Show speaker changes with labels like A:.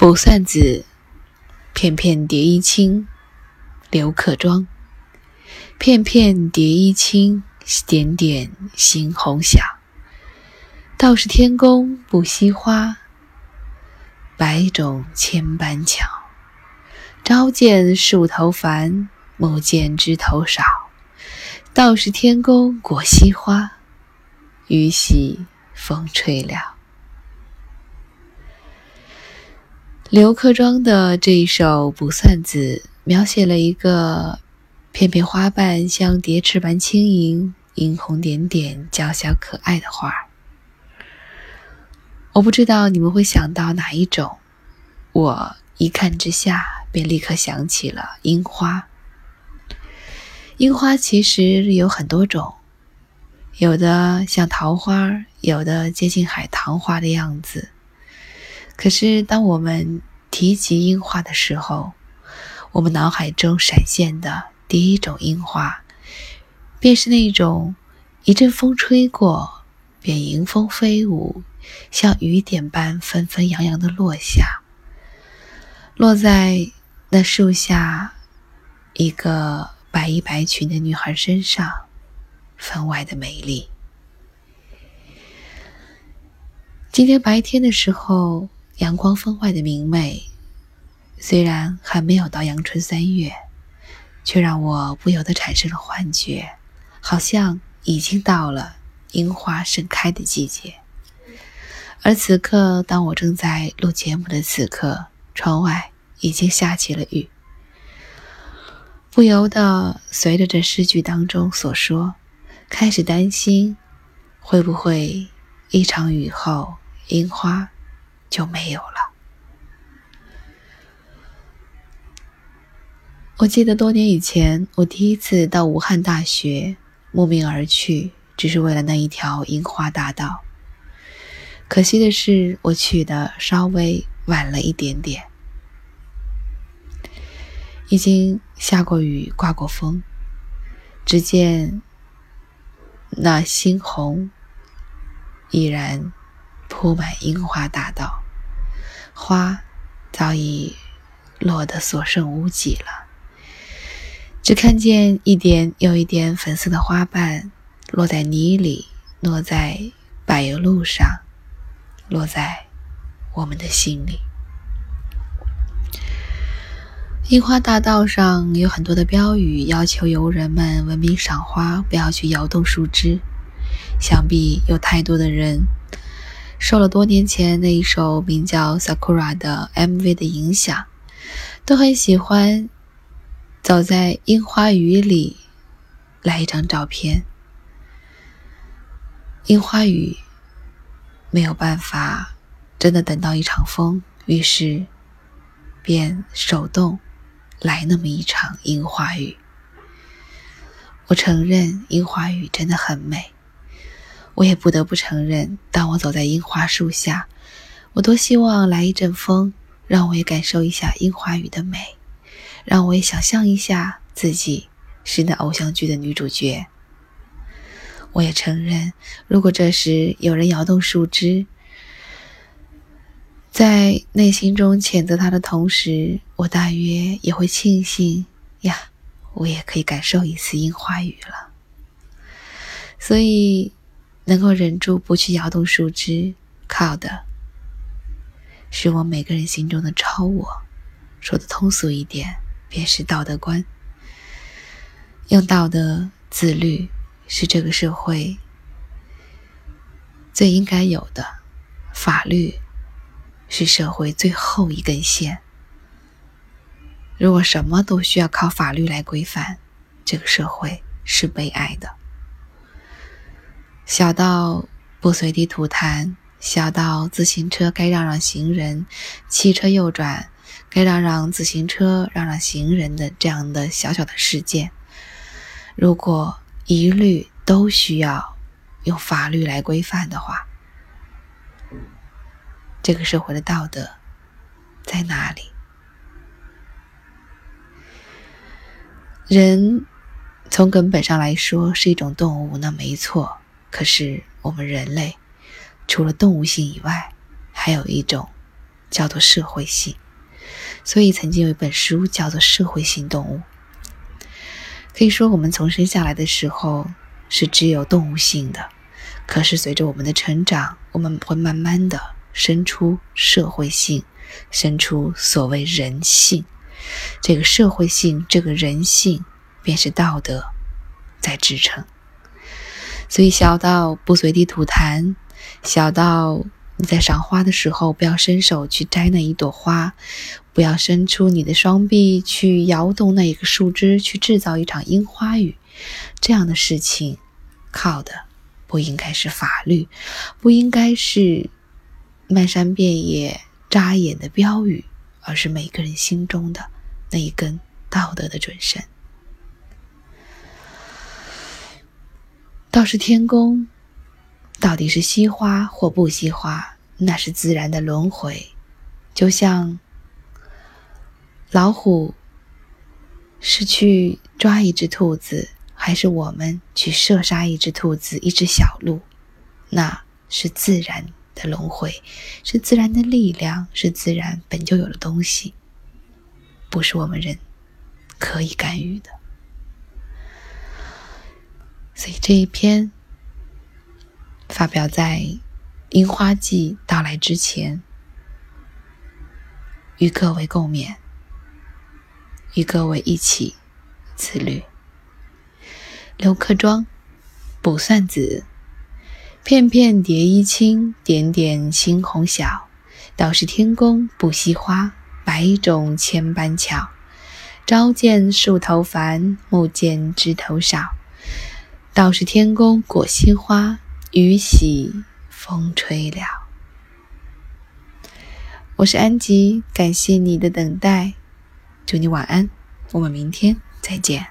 A: 卜算子，片片蝶衣轻，刘克庄。片片蝶衣轻，点点猩红晓。道是天公不惜花，百种千般巧。朝见树头繁，暮见枝头少。道是天公果惜花，雨洗风吹了。刘克庄的这一首《卜算子》描写了一个片片花瓣像蝶翅般轻盈、殷红点点、娇小可爱的花儿。我不知道你们会想到哪一种，我一看之下便立刻想起了樱花。樱花其实有很多种，有的像桃花，有的接近海棠花的样子。可是，当我们提及樱花的时候，我们脑海中闪现的第一种樱花，便是那种一阵风吹过，便迎风飞舞，像雨点般纷纷扬扬的落下，落在那树下一个白衣白裙的女孩身上，分外的美丽。今天白天的时候。阳光分外的明媚，虽然还没有到阳春三月，却让我不由得产生了幻觉，好像已经到了樱花盛开的季节。而此刻，当我正在录节目的此刻，窗外已经下起了雨，不由得随着这诗句当中所说，开始担心会不会一场雨后樱花。就没有了。我记得多年以前，我第一次到武汉大学，慕名而去，只是为了那一条樱花大道。可惜的是，我去的稍微晚了一点点，已经下过雨，刮过风。只见那猩红依然铺满樱花大道。花早已落得所剩无几了，只看见一点又一点粉色的花瓣落在泥里，落在柏油路上，落在我们的心里。樱花大道上有很多的标语，要求游人们文明赏花，不要去摇动树枝。想必有太多的人。受了多年前那一首名叫《Sakura》的 MV 的影响，都很喜欢走在樱花雨里来一张照片。樱花雨没有办法真的等到一场风，于是便手动来那么一场樱花雨。我承认樱花雨真的很美。我也不得不承认，当我走在樱花树下，我多希望来一阵风，让我也感受一下樱花雨的美，让我也想象一下自己是那偶像剧的女主角。我也承认，如果这时有人摇动树枝，在内心中谴责他的同时，我大约也会庆幸呀，我也可以感受一次樱花雨了。所以。能够忍住不去摇动树枝，靠的是我每个人心中的超我。说的通俗一点，便是道德观。用道德、自律是这个社会最应该有的，法律是社会最后一根线。如果什么都需要靠法律来规范，这个社会是悲哀的。小到不随地吐痰，小到自行车该让让行人，汽车右转该让让自行车让让行人的这样的小小的事件，如果一律都需要用法律来规范的话，这个社会的道德在哪里？人从根本上来说是一种动物，那没错。可是，我们人类除了动物性以外，还有一种叫做社会性。所以曾经有一本书叫做《社会性动物》。可以说，我们从生下来的时候是只有动物性的，可是随着我们的成长，我们会慢慢的生出社会性，生出所谓人性。这个社会性，这个人性，便是道德在支撑。所以，小到不随地吐痰，小到你在赏花的时候不要伸手去摘那一朵花，不要伸出你的双臂去摇动那一个树枝，去制造一场樱花雨，这样的事情，靠的不应该是法律，不应该是漫山遍野扎眼的标语。而是每个人心中的那一根道德的准绳。倒是天宫，到底是惜花或不惜花，那是自然的轮回。就像老虎是去抓一只兔子，还是我们去射杀一只兔子、一只小鹿，那是自然。的轮回是自然的力量，是自然本就有的东西，不是我们人可以干预的。所以这一篇发表在樱花季到来之前，与各位共勉，与各位一起自律。刘克庄，卜算子。片片蝶衣轻，点点猩红小。倒是天公不惜花，百种千般巧。朝见树头繁，暮见枝头少。倒是天公果惜花，雨洗风吹了。我是安吉，感谢你的等待，祝你晚安，我们明天再见。